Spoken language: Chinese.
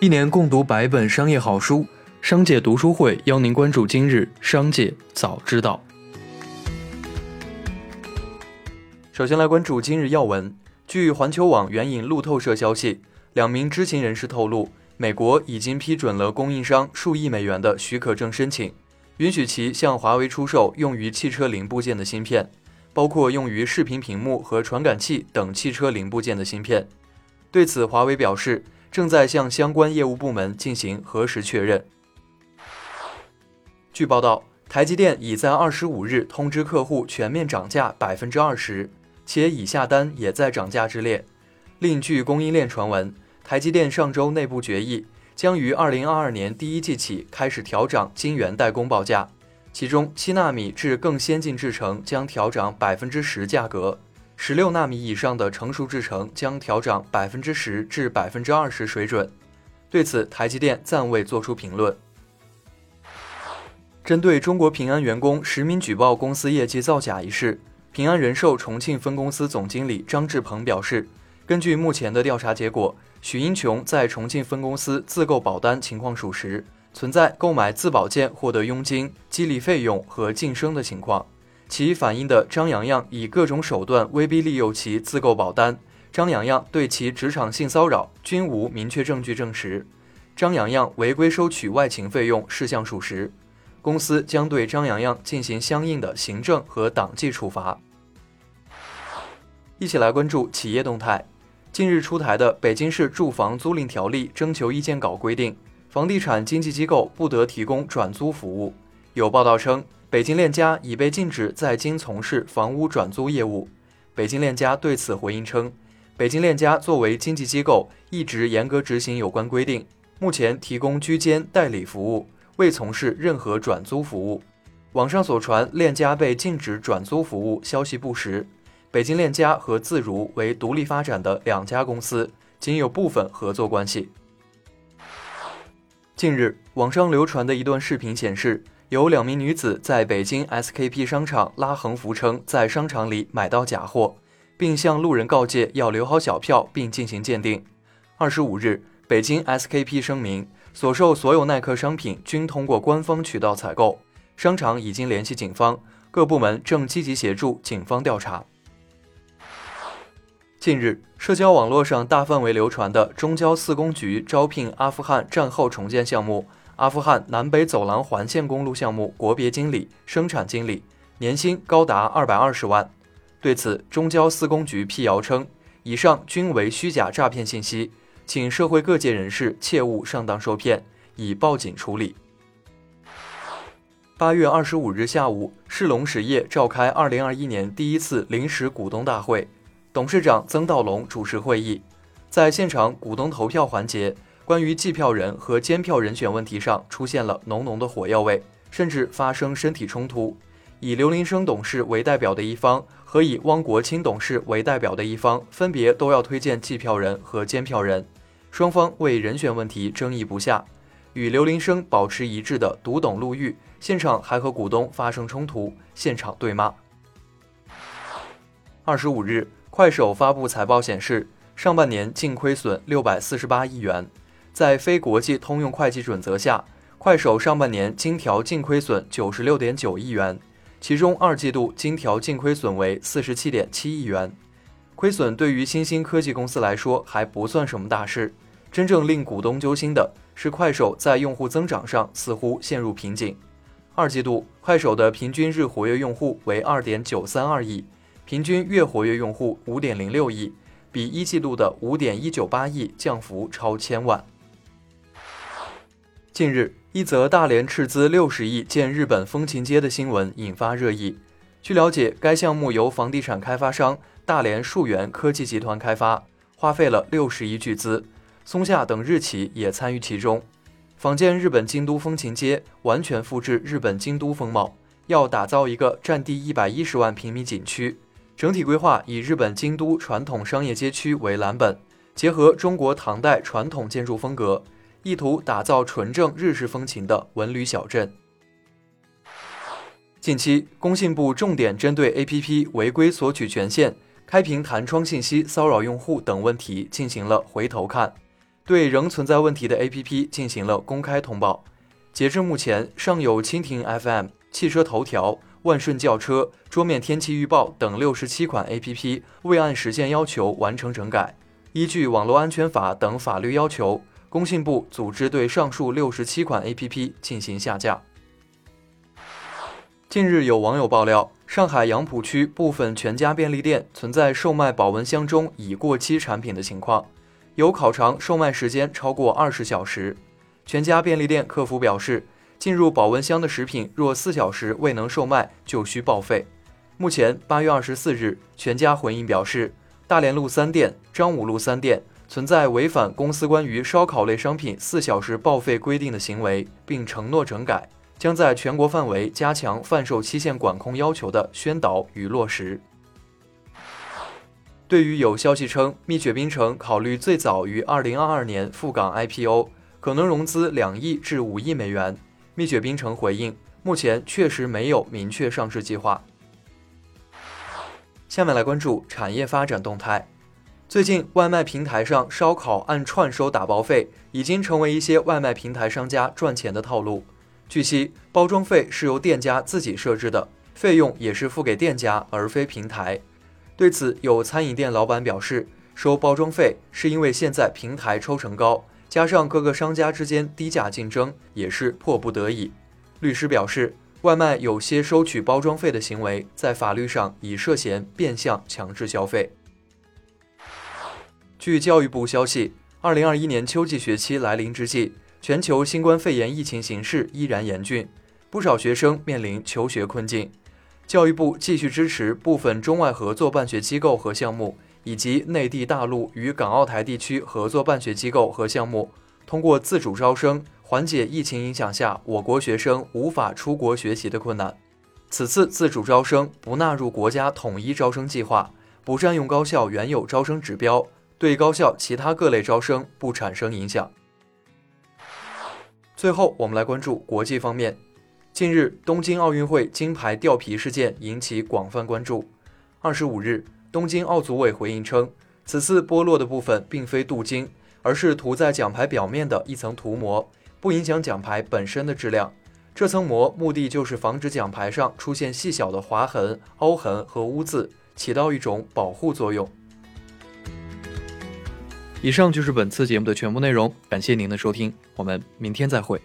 一年共读百本商业好书，商界读书会邀您关注今日商界早知道。首先来关注今日要闻。据环球网援引路透社消息，两名知情人士透露，美国已经批准了供应商数亿美元的许可证申请，允许其向华为出售用于汽车零部件的芯片，包括用于视频屏幕和传感器等汽车零部件的芯片。对此，华为表示正在向相关业务部门进行核实确认。据报道，台积电已在二十五日通知客户全面涨价百分之二十。且已下单也在涨价之列。另据供应链传闻，台积电上周内部决议，将于二零二二年第一季起开始调涨晶圆代工报价，其中七纳米至更先进制程将调涨百分之十价格，十六纳米以上的成熟制程将调涨百分之十至百分之二十水准。对此，台积电暂未作出评论。针对中国平安员工实名举报公司业绩造假一事。平安人寿重庆分公司总经理张志鹏表示，根据目前的调查结果，许英琼在重庆分公司自购保单情况属实，存在购买自保件获得佣金、激励费用和晋升的情况。其反映的张洋洋以各种手段威逼利诱其自购保单，张洋洋对其职场性骚扰均无明确证据证实。张洋洋违规收取外勤费用事项属实，公司将对张洋洋进行相应的行政和党纪处罚。一起来关注企业动态。近日出台的《北京市住房租赁条例》征求意见稿规定，房地产经纪机构不得提供转租服务。有报道称，北京链家已被禁止在京从事房屋转租业务。北京链家对此回应称，北京链家作为经纪机构，一直严格执行有关规定，目前提供居间代理服务，未从事任何转租服务。网上所传链家被禁止转租服务消息不实。北京链家和自如为独立发展的两家公司，仅有部分合作关系。近日，网上流传的一段视频显示，有两名女子在北京 SKP 商场拉横幅称在商场里买到假货，并向路人告诫要留好小票并进行鉴定。二十五日，北京 SKP 声明，所售所有耐克商品均通过官方渠道采购，商场已经联系警方，各部门正积极协助警方调查。近日，社交网络上大范围流传的中交四公局招聘阿富汗战后重建项目阿富汗南北走廊环线公路项目国别经理、生产经理，年薪高达二百二十万。对此，中交四公局辟谣称，以上均为虚假诈骗信息，请社会各界人士切勿上当受骗，已报警处理。八月二十五日下午，世龙实业召开二零二一年第一次临时股东大会。董事长曾道龙主持会议，在现场股东投票环节，关于计票人和监票人选问题上出现了浓浓的火药味，甚至发生身体冲突。以刘林生董事为代表的一方和以汪国清董事为代表的一方，分别都要推荐计票人和监票人，双方为人选问题争议不下。与刘林生保持一致的独董陆玉，现场还和股东发生冲突，现场对骂。二十五日。快手发布财报显示，上半年净亏损六百四十八亿元，在非国际通用会计准则下，快手上半年金条净亏损九十六点九亿元，其中二季度金条净亏损为四十七点七亿元。亏损对于新兴科技公司来说还不算什么大事，真正令股东揪心的是快手在用户增长上似乎陷入瓶颈。二季度快手的平均日活跃用户为二点九三二亿。平均月活跃用户五点零六亿，比一季度的五点一九八亿降幅超千万。近日，一则大连斥资六十亿建日本风情街的新闻引发热议。据了解，该项目由房地产开发商大连树源科技集团开发，花费了六十亿巨资，松下等日企也参与其中。仿建日本京都风情街，完全复制日本京都风貌，要打造一个占地一百一十万平米景区。整体规划以日本京都传统商业街区为蓝本，结合中国唐代传统建筑风格，意图打造纯正日式风情的文旅小镇。近期，工信部重点针对 APP 违规索取权限、开屏弹窗信息骚扰用户等问题进行了回头看，对仍存在问题的 APP 进行了公开通报。截至目前，尚有蜻蜓 FM、汽车头条、万顺轿车、桌面天气预报等六十七款 APP 未按时间要求完成整改。依据网络安全法等法律要求，工信部组织对上述六十七款 APP 进行下架。近日，有网友爆料，上海杨浦区部分全家便利店存在售卖保温箱中已过期产品的情况，有烤肠售卖时间超过二十小时。全家便利店客服表示，进入保温箱的食品若四小时未能售卖，就需报废。目前，八月二十四日，全家回应表示，大连路三店、张五路三店存在违反公司关于烧烤类商品四小时报废规定的行为，并承诺整改。将在全国范围加强贩售期限管控要求的宣导与落实。对于有消息称蜜雪冰城考虑最早于二零二二年赴港 IPO，可能融资两亿至五亿美元，蜜雪冰城回应，目前确实没有明确上市计划。下面来关注产业发展动态。最近，外卖平台上烧烤按串收打包费，已经成为一些外卖平台商家赚钱的套路。据悉，包装费是由店家自己设置的，费用也是付给店家而非平台。对此，有餐饮店老板表示，收包装费是因为现在平台抽成高，加上各个商家之间低价竞争，也是迫不得已。律师表示，外卖有些收取包装费的行为，在法律上已涉嫌变相强制消费。据教育部消息，二零二一年秋季学期来临之际。全球新冠肺炎疫情形势依然严峻，不少学生面临求学困境。教育部继续支持部分中外合作办学机构和项目，以及内地、大陆与港澳台地区合作办学机构和项目，通过自主招生缓解疫情影响下我国学生无法出国学习的困难。此次自主招生不纳入国家统一招生计划，不占用高校原有招生指标，对高校其他各类招生不产生影响。最后，我们来关注国际方面。近日，东京奥运会金牌掉皮事件引起广泛关注。二十五日，东京奥组委回应称，此次剥落的部分并非镀金，而是涂在奖牌表面的一层涂膜，不影响奖牌本身的质量。这层膜目的就是防止奖牌上出现细小的划痕、凹痕和污渍，起到一种保护作用。以上就是本次节目的全部内容，感谢您的收听，我们明天再会。